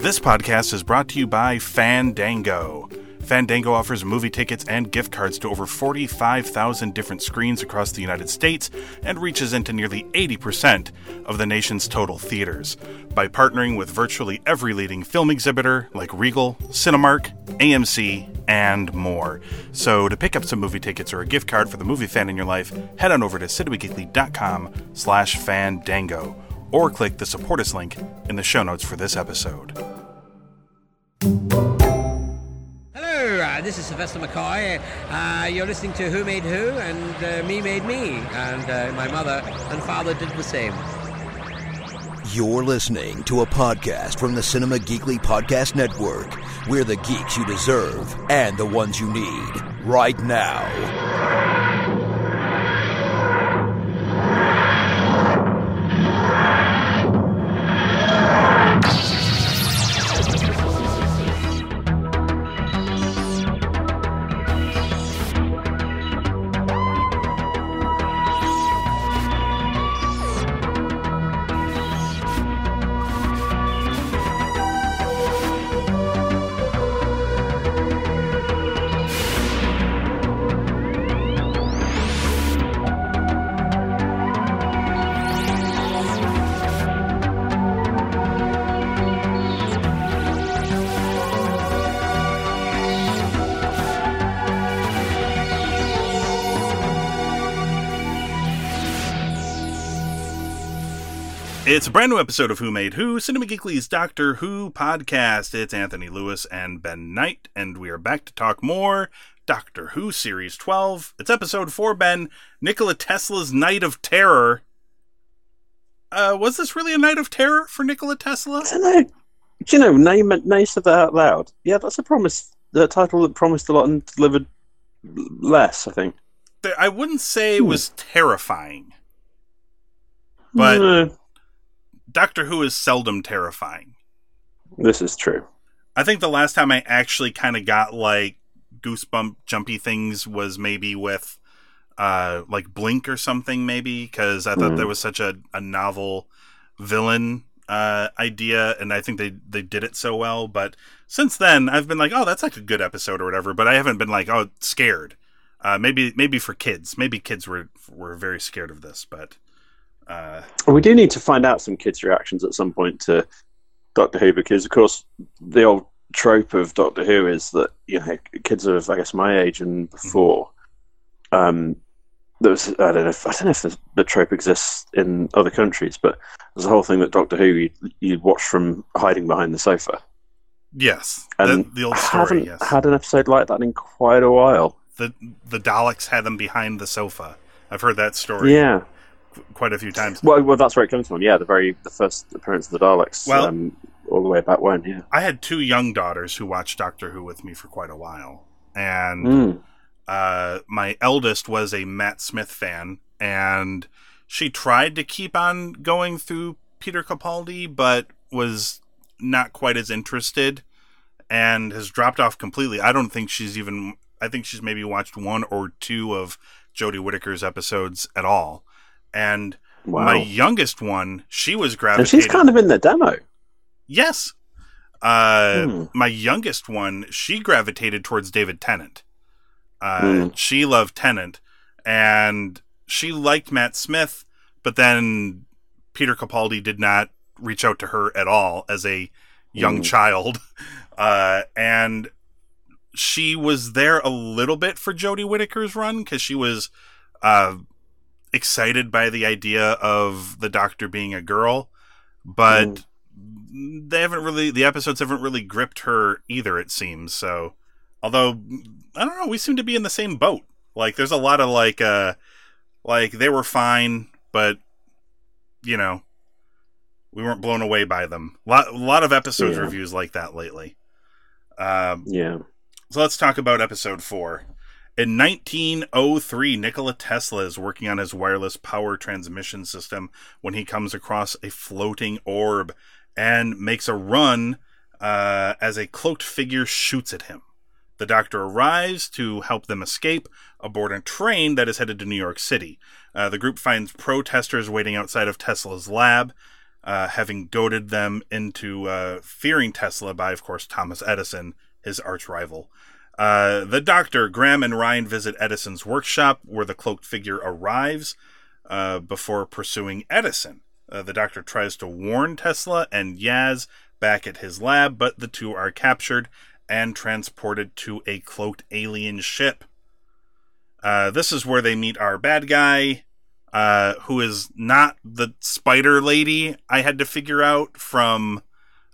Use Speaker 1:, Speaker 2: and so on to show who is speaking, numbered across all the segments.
Speaker 1: This podcast is brought to you by Fandango. Fandango offers movie tickets and gift cards to over 45,000 different screens across the United States and reaches into nearly 80% of the nation's total theaters. By partnering with virtually every leading film exhibitor like Regal, Cinemark, AMC, and more. So to pick up some movie tickets or a gift card for the movie fan in your life, head on over to cinemageekly.com slash fandango or click the support us link in the show notes for this episode.
Speaker 2: Hello, uh, this is Sylvester McCoy. Uh, you're listening to Who Made Who, and uh, Me Made Me, and uh, my mother and father did the same.
Speaker 3: You're listening to a podcast from the Cinema Geekly Podcast Network. We're the geeks you deserve and the ones you need right now.
Speaker 1: It's a brand new episode of Who Made Who, Cinema Geekly's Doctor Who podcast. It's Anthony Lewis and Ben Knight, and we are back to talk more Doctor Who Series 12. It's episode 4, Ben, Nikola Tesla's Night of Terror. Uh, was this really a night of terror for Nikola Tesla?
Speaker 4: I don't know. Do you know, name it, name said that out loud. Yeah, that's a promise. The title that promised a lot and delivered less, I think.
Speaker 1: I wouldn't say it was terrifying, but
Speaker 4: No,
Speaker 1: Doctor Who is seldom terrifying.
Speaker 4: this is true.
Speaker 1: I think the last time I actually kind of got like goosebump jumpy things was maybe with uh like Blink or something maybe because I thought
Speaker 4: Mm.
Speaker 1: there was such a, a novel villain uh idea and I think they they did it so well but since then I've been like oh that's like a good episode or whatever but I haven't been like oh scared uh maybe maybe for kids maybe kids were were very scared of this but uh
Speaker 4: we do need to find out some kids' reactions at some point to Doctor Who because, of course, the old trope of Doctor Who is that you know kids of I guess my age and before. Um, there was I don't know if I don't know if the, the trope exists in other countries, but there's a whole thing that Doctor Who you you watch from hiding behind the sofa.
Speaker 1: yes
Speaker 4: And
Speaker 1: the, the old
Speaker 4: I haven't
Speaker 1: yes
Speaker 4: had an episode like that in quite a while.
Speaker 1: the the Daleks had them behind the sofa I've heard that story
Speaker 4: Yeah.
Speaker 1: Qu- quite a few times
Speaker 4: Well, well, that's where it comes from. Yeah, the very the first appearance of the Daleks.
Speaker 1: Well-
Speaker 4: um, all the way back when. Yeah.
Speaker 1: I had two young daughters who watched Doctor Who with me for quite a while, and
Speaker 4: Mm.
Speaker 1: uh, my eldest was a Matt Smith fan, and she tried to keep on going through Peter Capaldi, but was not quite as interested, and has dropped off completely. I don't think she's even. I think she's maybe watched one or two of Jodie Whittaker's episodes at all, and
Speaker 4: Wow.
Speaker 1: my youngest one, she was
Speaker 4: and she's kind of in the demo.
Speaker 1: Yes. Uh,
Speaker 4: Hmm.
Speaker 1: My youngest one, she gravitated towards David Tennant. Uh,
Speaker 4: Hmm.
Speaker 1: She loved Tennant, and she liked Matt Smith, but then Peter Capaldi did not reach out to her at all as a young
Speaker 4: Hmm.
Speaker 1: child. Uh, and she was there a little bit for Jodie Whittaker's run because she was uh, excited by the idea of the Doctor being a girl, but they haven't really the episodes haven't really gripped her either. It seems so. Although I don't know, we seem to be in the same boat. Like there's a lot of like uh like they were fine, but you know, we weren't blown away by them. A lot, a lot of episodes
Speaker 4: Yeah.
Speaker 1: reviews like that lately. Um,
Speaker 4: Yeah.
Speaker 1: so let's talk about episode four. In 1903, Nikola Tesla is working on his wireless power transmission system when he comes across a floating orb and makes a run uh, as a cloaked figure shoots at him. The doctor arrives to help them escape aboard a train that is headed to New York City. Uh, the group finds protesters waiting outside of Tesla's lab. uh, having goaded them into uh, fearing Tesla by, of course, Thomas Edison, his arch rival. Uh, the doctor, Graham, and Ryan visit Edison's workshop where the cloaked figure arrives uh, before pursuing Edison. Uh, the doctor tries to warn Tesla and Yaz back at his lab, but the two are captured and transported to a cloaked alien ship. Uh, this is where they meet our bad guy, uh, who is not the spider lady I had to figure out from.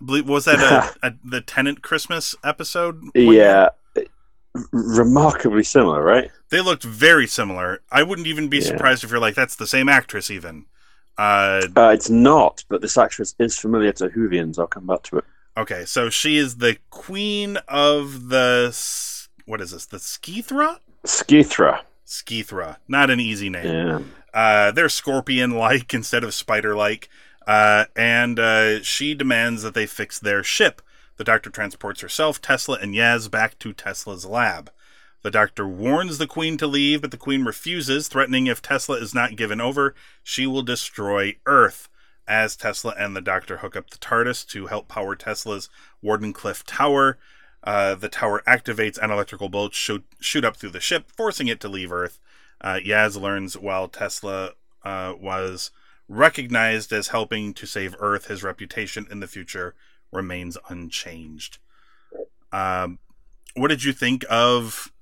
Speaker 1: I believe was that a, a the Tennant Christmas episode?
Speaker 4: Yeah. Remarkably similar, right?
Speaker 1: They looked very similar. I wouldn't even be
Speaker 4: Yeah.
Speaker 1: surprised if you're like, that's the same actress, even. Uh,
Speaker 4: Uh, it's not, but this actress is familiar to Whovians. I'll come back to it.
Speaker 1: okay, so she is the queen of the. What is this? The Skithra?
Speaker 4: Skithra.
Speaker 1: Skithra. Not an easy name.
Speaker 4: Yeah.
Speaker 1: Uh, they're scorpion like instead of spider like. Uh, and uh, she demands that they fix their ship. The doctor transports herself, Tesla, and Yaz back to Tesla's lab. The doctor warns the queen to leave, but the queen refuses, threatening if Tesla is not given over, she will destroy Earth. As Tesla and the doctor hook up the TARDIS to help power Tesla's Wardenclyffe Tower, uh, the tower activates and electrical bolts shoot, shoot up through the ship, forcing it to leave Earth. Uh, Yaz learns while Tesla uh, was recognized as helping to save Earth, his reputation in the future remains unchanged. Um, what did you think of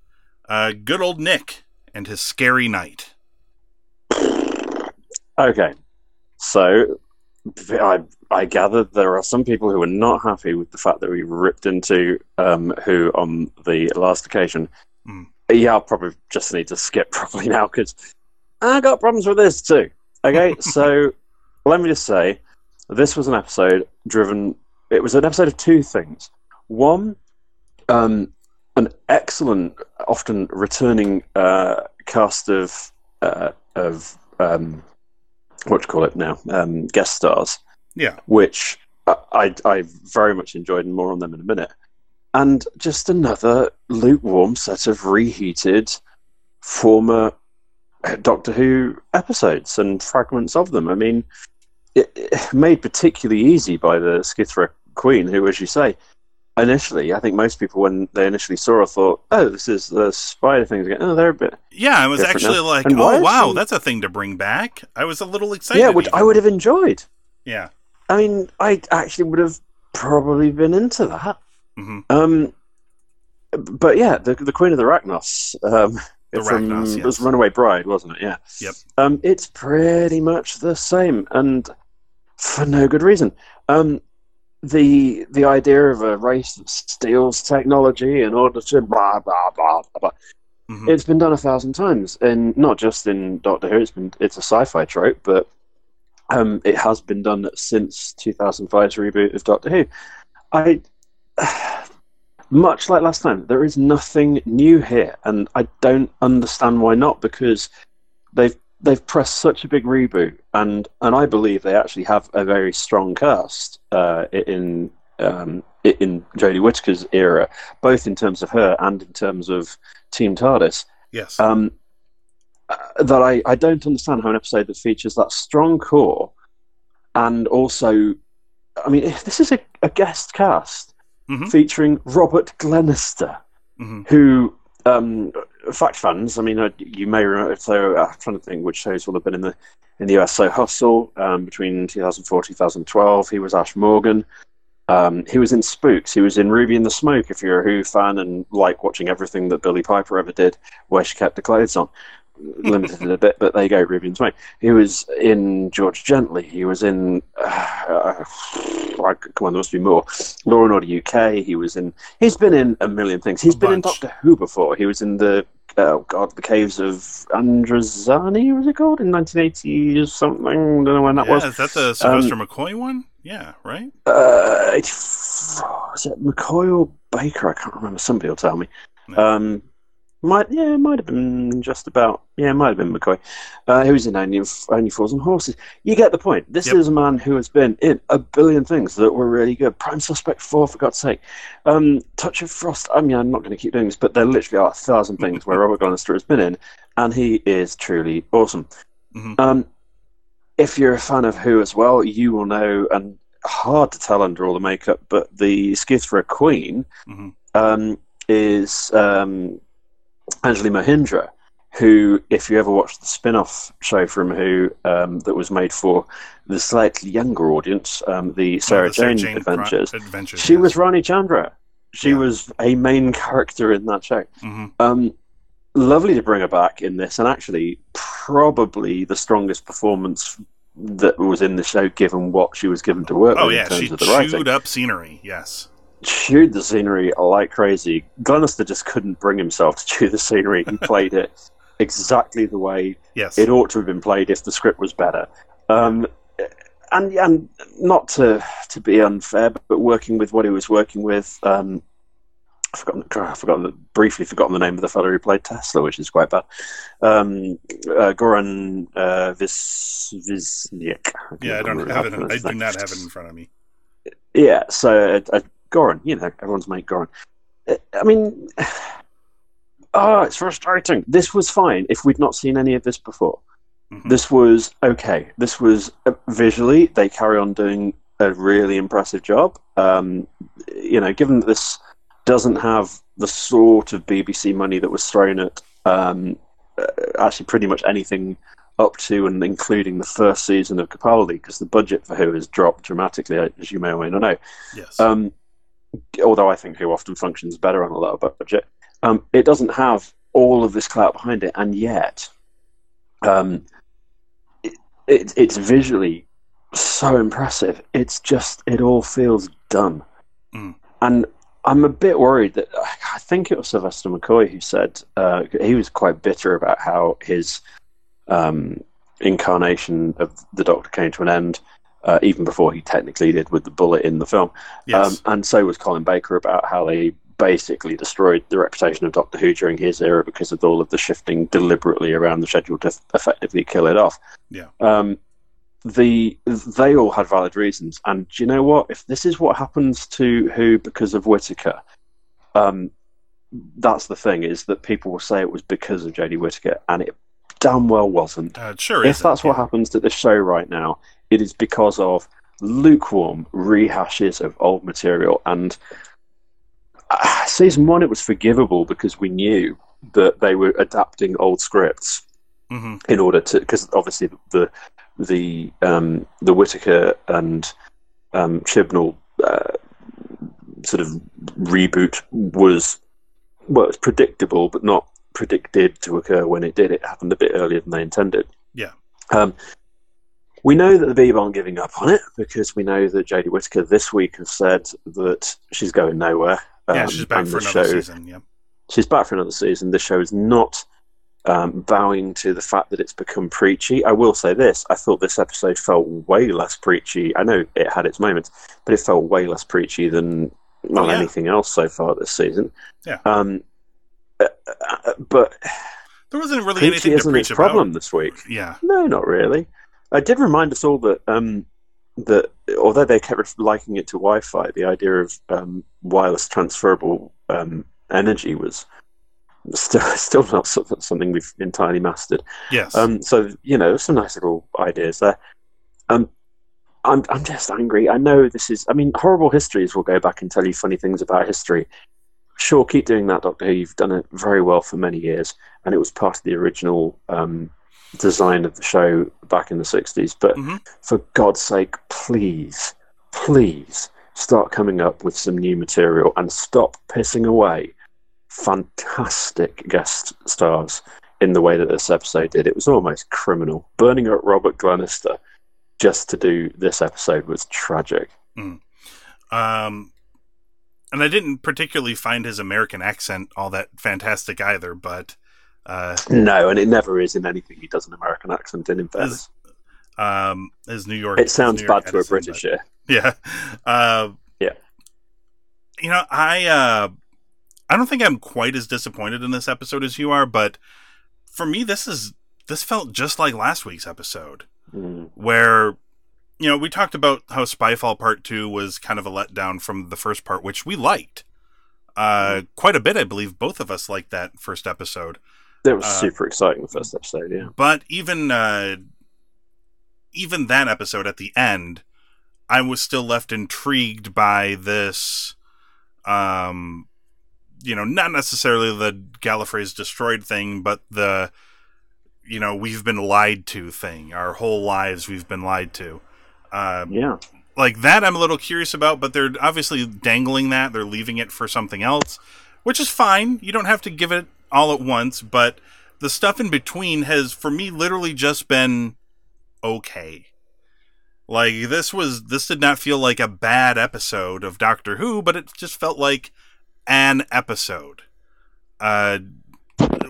Speaker 1: uh, good old Nick and his scary night?
Speaker 4: Okay, so I I gathered there are some people who are not happy with the fact that we ripped into um, who on the last occasion.
Speaker 1: Mm.
Speaker 4: Yeah, I'll probably just need to skip probably now because I got problems with this too. Okay, so let me just say this was an episode driven. It was an episode of two things. One, um, an excellent, often returning uh, cast of uh, of um, what do you call it now? Um, guest stars,
Speaker 1: Yeah,
Speaker 4: which I, I, I very much enjoyed, and more on them in a minute. And just another lukewarm set of reheated former Doctor Who episodes and fragments of them. I mean, it, it made particularly easy by the Skithra Queen, who, as you say, initially, I think most people, when they initially saw her, thought, "Oh, this is the spider things again." Oh, they're a bit
Speaker 1: yeah. I was actually
Speaker 4: now.
Speaker 1: like,
Speaker 4: And
Speaker 1: oh wow,
Speaker 4: she-
Speaker 1: that's a thing to bring back. I was a little excited.
Speaker 4: yeah, which I would have enjoyed.
Speaker 1: Yeah.
Speaker 4: I mean, I actually would have probably been into that.
Speaker 1: hmm
Speaker 4: Um, but yeah, the the Queen of the Arachnos, um,
Speaker 1: The
Speaker 4: from
Speaker 1: Arachnos,
Speaker 4: it was. Runaway Bride, wasn't it? Yeah.
Speaker 1: Yep.
Speaker 4: Um, it's pretty much the same, and for no good reason. Um, the the idea of a race that steals technology in order to blah blah blah blah. blah.
Speaker 1: hmm
Speaker 4: It's been done a thousand times, and not just in Doctor Who. It's been it's a sci-fi trope, but um, it has been done since 2005's reboot of Doctor Who. I much like last time, there is nothing new here, and I don't understand why not. Because they've they've pressed such a big reboot, and and I believe they actually have a very strong cast uh, in um, in Jodie Whittaker's era, both in terms of her and in terms of Team TARDIS
Speaker 1: Yes.
Speaker 4: um, uh, that I, I don't understand how an episode that features that strong core and also, I mean, if this is a, a guest cast
Speaker 1: Mhm.
Speaker 4: featuring Robert Glenister,
Speaker 1: hmm
Speaker 4: who, um, fact fans, I mean, you may remember, so uh, I'm trying to think which shows will have been in the in the US. So Hustle um, between 2004 2012, he was Ash Morgan. Um, he was in Spooks. He was in Ruby and the Smoke. If you're a Who fan and like watching everything that Billie Piper ever did, where she kept the clothes on, limited it a bit, but there you go, Ruby and the Smoke. He was in George Gently. He was in. Uh, uh, come on, there must be more. Law and Order UK. He was in. He's been in a million things. He's
Speaker 1: A
Speaker 4: been in. Doctor Who before. He was in the. Oh God, the Caves of Androzani. Was it called in 1980 or something? Don't know when that
Speaker 1: yeah,
Speaker 4: was.
Speaker 1: is that the Sylvester McCoy one? Yeah, right.
Speaker 4: Uh, was it McCoy or Baker? I can't remember. Somebody will tell me.
Speaker 1: No.
Speaker 4: Um, might yeah, it might have been just about yeah, it might have been McCoy. Uh, who was in Only Only Fools and Horses. You get the point. This
Speaker 1: Yep.
Speaker 4: is a man who has been in a billion things that were really good. Prime Suspect Four, for God's sake. Um, Touch of Frost. I mean, I'm not going to keep doing this, but there literally are a thousand things where Robert Glenister has been in, and he is truly awesome.
Speaker 1: Mhm.
Speaker 4: Um, if you're a fan of Who as well, you will know, and hard to tell under all the makeup, but the excuse for a queen
Speaker 1: hmm
Speaker 4: um, is um, Anjali Mohindra, who, if you ever watched the spin off show from Who um, that was made for the slightly younger audience, um, the Sarah, Jane, Adventures,
Speaker 1: Cro- Adventures.
Speaker 4: she was Rani Chandra. She
Speaker 1: Yeah.
Speaker 4: was a main character in that show.
Speaker 1: hmm
Speaker 4: Um, lovely to bring her back in this, and actually, probably the strongest performance that was in the show, given what she was given to work
Speaker 1: Oh
Speaker 4: with
Speaker 1: yeah,
Speaker 4: in terms
Speaker 1: she
Speaker 4: of the writing.
Speaker 1: chewed up scenery. Yes.
Speaker 4: Chewed the scenery like crazy. Glenister just couldn't bring himself to chew the scenery. He played it exactly the way
Speaker 1: Yes.
Speaker 4: it ought to have been played if the script was better. Um, and and not to to be unfair, but working with what he was working with, um, I've forgotten, I've forgotten briefly forgotten the name of the fellow who played Tesla, which is quite bad. Um, uh, Goran uh, Vis Visniak.
Speaker 1: yeah, I don't have it. I do not have it in front of me.
Speaker 4: Yeah, so uh, uh, Goran, you know, everyone's mate Goran. Uh, I mean, oh, it's frustrating. This was fine if we'd not seen any of this before.
Speaker 1: Mhm.
Speaker 4: This was okay. This was uh, visually, they carry on doing a really impressive job. Um, you know, given that this doesn't have the sort of BBC money that was thrown at um, uh, actually pretty much anything up to and including the first season of Capaldi, because the budget for Who has dropped dramatically, as you may or may not know.
Speaker 1: Yes.
Speaker 4: Um, although I think Who often functions better on a lower budget, um, it doesn't have all of this clout behind it, and yet um, it, it, it's visually so impressive. It's just it all feels done,
Speaker 1: Mm.
Speaker 4: and I'm a bit worried that I think it was Sylvester McCoy who said uh, he was quite bitter about how his um, incarnation of the Doctor came to an end. Uh, even before he technically did with the bullet in the film,
Speaker 1: yes.
Speaker 4: um, and so was Colin Baker about how they basically destroyed the reputation of Doctor Who during his era because of all of the shifting deliberately around the schedule to effectively kill it off.
Speaker 1: Yeah.
Speaker 4: Um, the they all had valid reasons, and do you know what? If this is what happens to Who because of Whittaker, um, that's the thing is that people will say it was because of Jodie Whittaker, and it damn well wasn't.
Speaker 1: uh, sure
Speaker 4: If that's what happens to the show right now, it is because of lukewarm rehashes of old material. And uh, season one, it was forgivable because we knew that they were adapting old scripts
Speaker 1: hmm
Speaker 4: in order to, because obviously the the um, the Whittaker and um, Chibnall uh, sort of reboot was well, it's predictable, but not predicted to occur when it did. It happened a bit earlier than they intended.
Speaker 1: Yeah.
Speaker 4: Um, we know that the Beeb aren't giving up on it because we know that Jodie Whittaker this week has said that she's going nowhere.
Speaker 1: Yeah,
Speaker 4: um,
Speaker 1: she's back for another
Speaker 4: show-
Speaker 1: season. Yeah.
Speaker 4: she's back for another season. The show is not um, bowing to the fact that it's become preachy. I will say this: I thought this episode felt way less preachy. I know it had its moments, but it felt way less preachy than well,
Speaker 1: Oh, yeah.
Speaker 4: anything else so far this season.
Speaker 1: Yeah.
Speaker 4: Um, uh, uh, but
Speaker 1: There wasn't really
Speaker 4: preachy
Speaker 1: anything to preach
Speaker 4: problem
Speaker 1: about.
Speaker 4: this week.
Speaker 1: Yeah.
Speaker 4: No, not really. I did remind us all that um, that although they kept liking it to Wi-Fi, the idea of um, wireless transferable um, energy was still still not something we've entirely mastered.
Speaker 1: Yes.
Speaker 4: Um, so you know, some nice little ideas there. Um, I'm I'm just angry. I know this is. I mean, horrible histories will go back and tell you funny things about history. Sure, keep doing that, Doctor Who. You've done it very well for many years, and it was part of the original um, design of the show back in the '60s. But
Speaker 1: Mhm.
Speaker 4: for God's sake, please, please start coming up with some new material and stop pissing away fantastic guest stars in the way that this episode did. It was almost criminal. Burning up Robert Glenister just to do this episode was tragic.
Speaker 1: Um, and I didn't particularly find his American accent all that fantastic either, but uh,
Speaker 4: No, and it never is in anything he does an American accent in, in fairness.
Speaker 1: um, his New York.
Speaker 4: It sounds
Speaker 1: York
Speaker 4: bad to a
Speaker 1: Edison,
Speaker 4: British
Speaker 1: but-
Speaker 4: ear.
Speaker 1: Yeah. Uh,
Speaker 4: Yeah.
Speaker 1: You know, I uh, I don't think I'm quite as disappointed in this episode as you are, but for me, this is this felt just like last week's episode,
Speaker 4: Mm.
Speaker 1: where you know we talked about how Spyfall Part Two was kind of a letdown from the first part, which we liked uh, quite a bit. I believe both of us liked that first episode.
Speaker 4: That was
Speaker 1: Uh,
Speaker 4: super exciting, the first episode, yeah.
Speaker 1: But even uh, even that episode at the end, I was still left intrigued by this. Um, you know, not necessarily the Gallifrey's destroyed thing, but the, you know, we've been lied to thing. Our whole lives we've been lied to. Uh,
Speaker 4: Yeah.
Speaker 1: like that I'm a little curious about, but they're obviously dangling that. They're leaving it for something else, which is fine. You don't have to give it all at once, but the stuff in between has for me literally just been okay. Like this was this did not feel like a bad episode of Doctor Who, but it just felt like an episode. Uh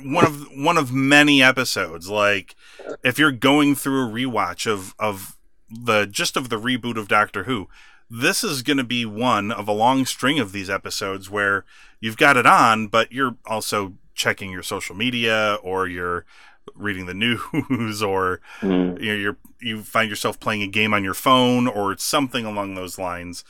Speaker 1: one of one of many episodes like if you're going through a rewatch of of the gist of the reboot of Doctor Who, this is going to be one of a long string of these episodes where you've got it on, but you're also checking your social media or you're reading the news or
Speaker 4: Mm.
Speaker 1: you know, you're you find yourself playing a game on your phone or something along those lines.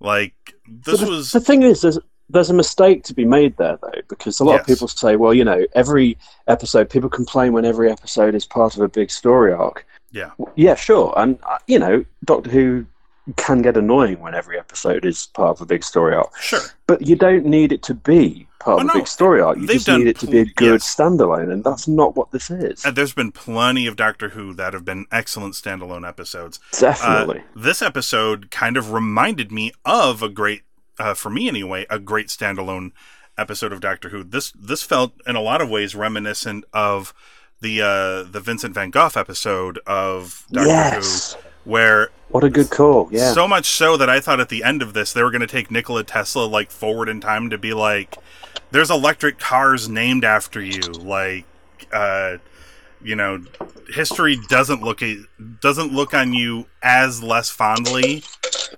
Speaker 1: Like this
Speaker 4: the,
Speaker 1: was
Speaker 4: the thing is, there's there's a mistake to be made there though, because a lot of people say, well, you know, every episode, people complain when every episode is part of a big story arc.
Speaker 1: Yeah.
Speaker 4: Yeah, sure, and uh, you know, Doctor Who can get annoying when every episode is part of a big story arc,
Speaker 1: sure.
Speaker 4: but you don't need it to be part
Speaker 1: Oh,
Speaker 4: of a
Speaker 1: no.
Speaker 4: big story arc. You
Speaker 1: They've
Speaker 4: just need it to be a good
Speaker 1: yes.
Speaker 4: standalone, and that's not what this is.
Speaker 1: And there's been plenty of Doctor Who that have been excellent standalone episodes.
Speaker 4: Definitely.
Speaker 1: Uh, this episode kind of reminded me of a great, uh, for me anyway, a great standalone episode of Doctor Who. This this felt in a lot of ways reminiscent of the uh, the Vincent Van Gogh episode of Doctor
Speaker 4: yes.
Speaker 1: Who, where
Speaker 4: What a good call. Yeah.
Speaker 1: so much so that I thought at the end of this they were going to take Nikola Tesla like forward in time to be like, "There's electric cars named after you." Like, uh, you know, history doesn't look doesn't look on you as less fondly.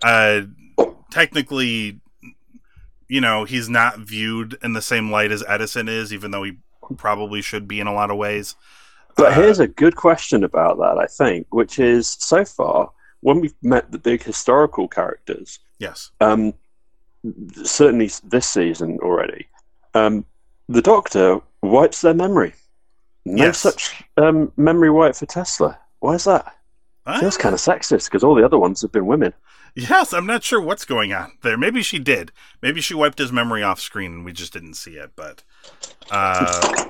Speaker 1: Uh, technically, you know, he's not viewed in the same light as Edison is, even though he probably should be in a lot of ways.
Speaker 4: But
Speaker 1: Uh,
Speaker 4: here's a good question about that, I think, which is so far, when we've met the big historical characters,
Speaker 1: Yes.
Speaker 4: um, certainly this season already, um, the Doctor wipes their memory. No
Speaker 1: Yes.
Speaker 4: such um, memory wipe for Tesla. Why is that? Feels
Speaker 1: Ah.
Speaker 4: kind of sexist because all the other ones have been women.
Speaker 1: Yes, I'm not sure what's going on there. Maybe she did. Maybe she wiped his memory off screen and we just didn't see it. But uh,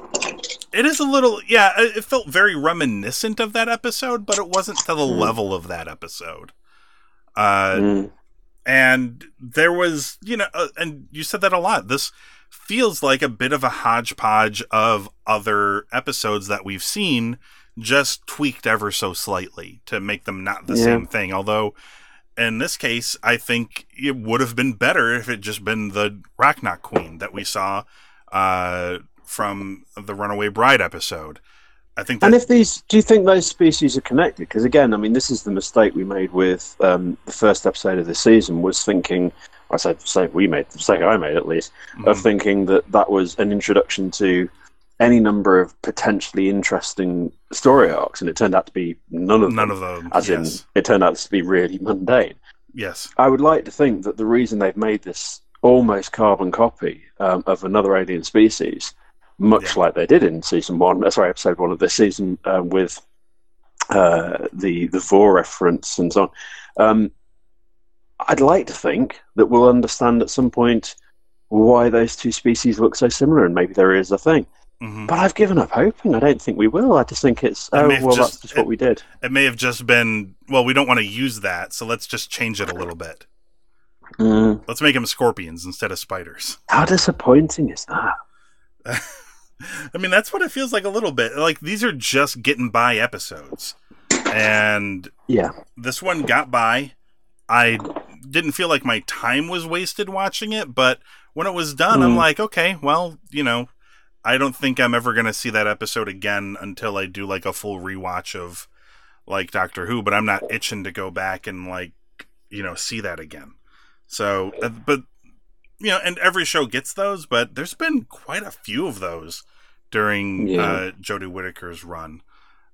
Speaker 1: it is a little, yeah. It felt very reminiscent of that episode, but it wasn't to the
Speaker 4: Mm.
Speaker 1: level of that episode. Uh,
Speaker 4: Mm.
Speaker 1: and there was, you know, uh, and you said that a lot. This feels like a bit of a hodgepodge of other episodes that we've seen, just tweaked ever so slightly to make them not the
Speaker 4: Yeah.
Speaker 1: same thing. Although, in this case, I think it would have been better if it just been the Racnoss Queen that we saw uh, from the Runaway Bride episode. I think that
Speaker 4: And if these, do you think those species are connected? Because again, I mean, this is the mistake we made with um, the first episode of the season was thinking. I say the we made, the mistake I made at least, of
Speaker 1: Mhm.
Speaker 4: thinking that that was an introduction to any number of potentially interesting story arcs, and it turned out to be none of
Speaker 1: none
Speaker 4: them.
Speaker 1: of them.
Speaker 4: as
Speaker 1: yes.
Speaker 4: in, it turned out to be really mundane.
Speaker 1: yes.
Speaker 4: I would like to think that the reason they've made this almost carbon copy um, of another alien species, much
Speaker 1: Yeah.
Speaker 4: like they did in season one, uh, sorry, episode one of this season, um, with uh, the the Vor reference and so on. Um, I'd like to think that we'll understand at some point why those two species look so similar, and maybe there is a thing.
Speaker 1: hmm
Speaker 4: But I've given up hoping. I don't think we will. I just think it's oh
Speaker 1: have
Speaker 4: well,
Speaker 1: just-
Speaker 4: that's just what we did.
Speaker 1: it may have just been well we don't want to use that so let's just change it a little bit
Speaker 4: Mm.
Speaker 1: let's make them scorpions instead of spiders
Speaker 4: How disappointing is that?
Speaker 1: i mean that's what it feels like a little bit like these are just getting by episodes and
Speaker 4: Yeah.
Speaker 1: this one got by i didn't feel like my time was wasted watching it but when it was done i'm
Speaker 4: Mm.
Speaker 1: like okay well you know i don't think i'm ever going to see that episode again until i do like a full rewatch of like doctor who but i'm not itching to go back and like you know see that again so uh, but you know and every show gets those but there's been quite a few of those during
Speaker 4: Yeah.
Speaker 1: uh jodie whittaker's run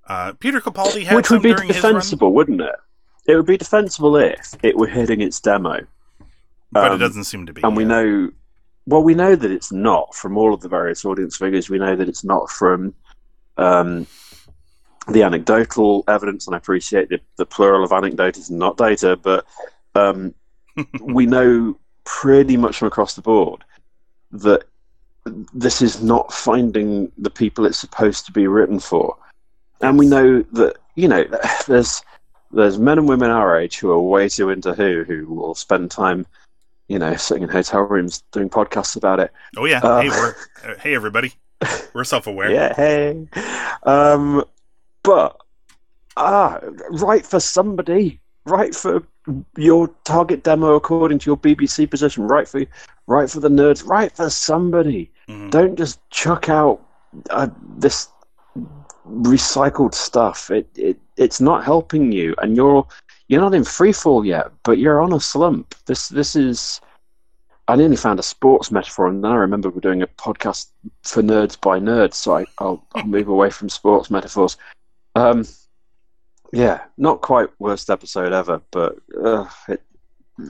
Speaker 1: uh peter capaldi had
Speaker 4: Which would be defensible, wouldn't it? It would be defensible if it were hitting its demo.
Speaker 1: but it
Speaker 4: Um,
Speaker 1: doesn't seem to be
Speaker 4: And we know, well, we know that it's not from all of the various audience figures. We know that it's not from um, the anecdotal evidence, and I appreciate the, the plural of anecdotes is not data, but um, we know pretty much from across the board that this is not finding the people it's supposed to be written for. And we know that, you know, there's there's men and women our age who are way too into Who, who will spend time, you know, sitting in hotel rooms doing podcasts about it.
Speaker 1: Oh yeah.
Speaker 4: Uh,
Speaker 1: hey, we're, uh, hey everybody. We're self-aware.
Speaker 4: Yeah, hey. Um, but ah, right for somebody, right for your target demo according to your BBC position, right for right for the nerds, right for somebody.
Speaker 1: Mhm.
Speaker 4: Don't just chuck out uh, this recycled stuff. It it it's not helping you, and you're you're not in free fall yet, but you're on a slump. This this is. I nearly found a sports metaphor, and then I remember we're doing a podcast for nerds by nerds, so I, I'll, I'll move away from sports metaphors. Um, yeah, not quite worst episode ever, but uh, it,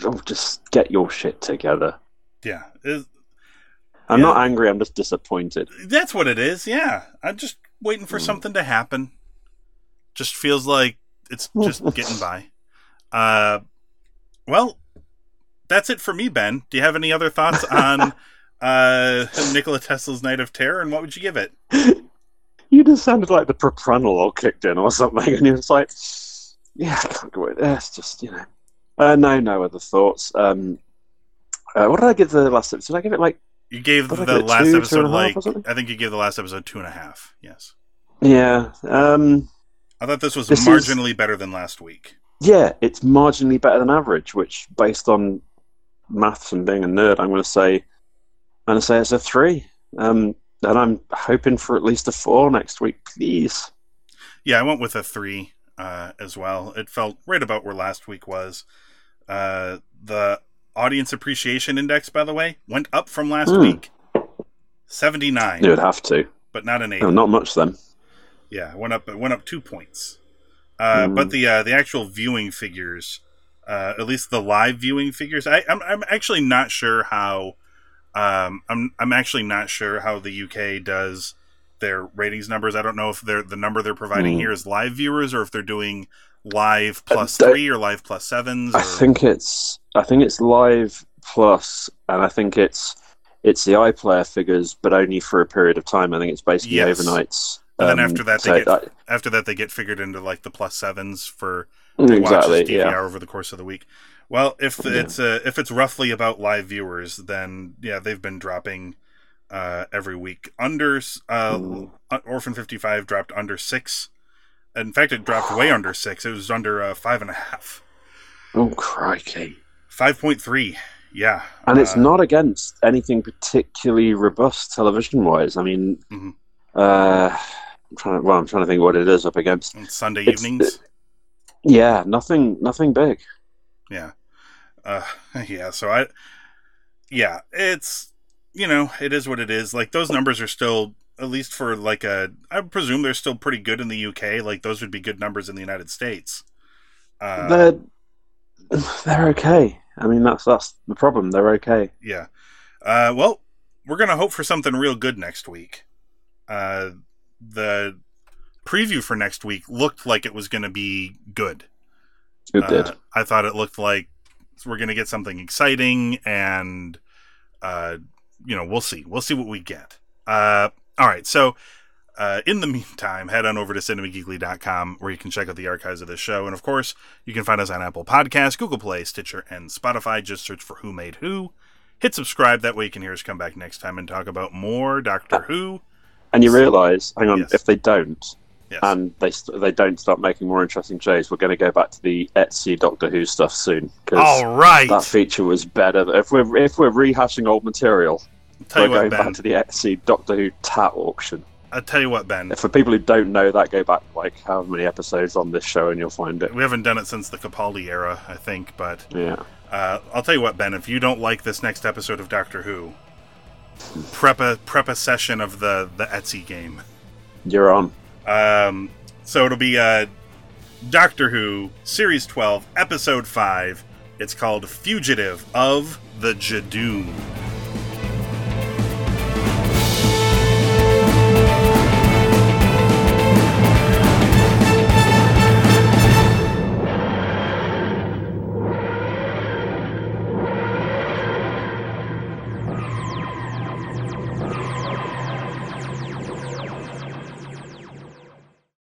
Speaker 4: oh, just get your shit together.
Speaker 1: Yeah. It-
Speaker 4: I'm
Speaker 1: Yeah.
Speaker 4: not angry. I'm just disappointed.
Speaker 1: that's what it is. Yeah. I'm just waiting for
Speaker 4: Mm.
Speaker 1: something to happen. Just feels like it's just getting by. Uh, well, that's it for me, Ben. Do you have any other thoughts on uh, Nikola Tesla's Night of Terror, and what would you give it?
Speaker 4: You just sounded like the propranolol kicked in or something, and you're just like, yeah, I can't go with this. Just you know, uh, no, no other thoughts. Um, uh, what did I give the last episode? Did I give it like?
Speaker 1: You gave the last
Speaker 4: two, two
Speaker 1: episode
Speaker 4: half
Speaker 1: like? I think you gave the last episode two and a half. Yes,
Speaker 4: Yeah, um,
Speaker 1: I thought this was
Speaker 4: This is-
Speaker 1: marginally better than last week.
Speaker 4: yeah, it's marginally better than average. Which, based on maths and being a nerd, I'm going to say, I'm going to say it's a three. Um, and I'm hoping for at least a four next week, please.
Speaker 1: Yeah, I went with a three uh, as well. It felt right about where last week was. Uh, the audience appreciation index, by the way, went up from last
Speaker 4: Hmm.
Speaker 1: week. Seventy nine,
Speaker 4: You would have to.
Speaker 1: but not an eight.
Speaker 4: No, not much then.
Speaker 1: Yeah, went up. It went up two points. Uh,
Speaker 4: Hmm.
Speaker 1: But the uh, the actual viewing figures, uh, at least the live viewing figures, I, I'm I'm actually not sure how. Um, I'm I'm actually not sure how the UK does their ratings numbers. I don't know if they're the number they're providing
Speaker 4: Hmm.
Speaker 1: here is live viewers or if they're doing live plus three or live plus sevens. Or,
Speaker 4: I think it's I think it's live plus, and I think it's it's the iPlayer figures, but only for a period of time. I think it's basically
Speaker 1: Yes.
Speaker 4: overnights.
Speaker 1: And then
Speaker 4: Um,
Speaker 1: after that,
Speaker 4: so
Speaker 1: they get after that they get figured into like the plus sevens for who
Speaker 4: exactly,
Speaker 1: watches DVR
Speaker 4: yeah.
Speaker 1: over the course of the week. Well, if
Speaker 4: Yeah.
Speaker 1: it's uh, if it's roughly about live viewers, then yeah, they've been dropping uh, every week. Under uh,
Speaker 4: Mm.
Speaker 1: Orphan fifty five dropped under six. In fact, it dropped way under six. It was under uh, five and a half.
Speaker 4: Oh crikey!
Speaker 1: Five point three. Yeah,
Speaker 4: And it's
Speaker 1: Uh,
Speaker 4: not against anything particularly robust television-wise. I mean,
Speaker 1: Mhm.
Speaker 4: uh, I'm trying. To, well, I'm trying to think what it is up against.
Speaker 1: Sunday
Speaker 4: it's-
Speaker 1: evenings.
Speaker 4: Yeah, nothing, nothing big.
Speaker 1: Yeah. Uh yeah, so I yeah, it's you know, it is what it is. Like those numbers are still at least for like a I presume they're still pretty good in the UK. Like those would be good numbers in the United States. Uh
Speaker 4: they're they're okay. I mean, that's that's the problem. They're okay.
Speaker 1: yeah. Uh well, we're going to hope for something real good next week. Uh the preview for next week looked like it was going to be good.
Speaker 4: Who
Speaker 1: Uh,
Speaker 4: did?
Speaker 1: I thought it looked like we're going to get something exciting, and uh, you know, we'll see. We'll see what we get. Uh, all right. So, uh, in the meantime, head on over to cinemageekly.com where you can check out the archives of this show, and of course, you can find us on Apple Podcasts, Google Play, Stitcher, and Spotify. Just search for Who Made Who. Hit subscribe. That way, you can hear us come back next time and talk about more Doctor Who.
Speaker 4: And you realise, hang on,
Speaker 1: Yes.
Speaker 4: if they don't,
Speaker 1: Yes.
Speaker 4: and they st- they don't start making more interesting shows, we're going to go back to the Etsy Doctor Who stuff soon
Speaker 1: all right.
Speaker 4: that feature was better. If we're if we're rehashing old material,
Speaker 1: tell
Speaker 4: we're
Speaker 1: what,
Speaker 4: going
Speaker 1: Ben.
Speaker 4: back to the Etsy Doctor Who tat auction.
Speaker 1: I'll tell you what, Ben.
Speaker 4: For people who don't know that, go back like however many episodes on this show, and you'll find it.
Speaker 1: We haven't done it since the Capaldi era, I think, but
Speaker 4: Yeah.
Speaker 1: Uh, I'll tell you what, Ben. If you don't like this next episode of Doctor Who, prep a prep a session of the the Etsy game.
Speaker 4: You're on.
Speaker 1: Um, so it'll be uh, Doctor Who Series Twelve, Episode Five. It's called Fugitive of the Judoon.